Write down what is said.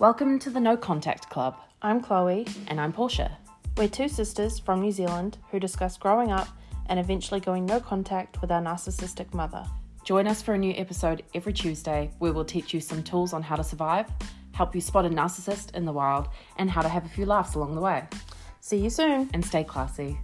Welcome to the No Contact Club, I'm Chloe. and I'm Portia. We're two sisters from New Zealand who discuss growing up and eventually going no contact with our narcissistic mother. Join us for a new episode every Tuesday where we'll teach you some tools on how to survive, help you spot a narcissist in the wild, and how to have a few laughs along the way. See you soon. And stay classy.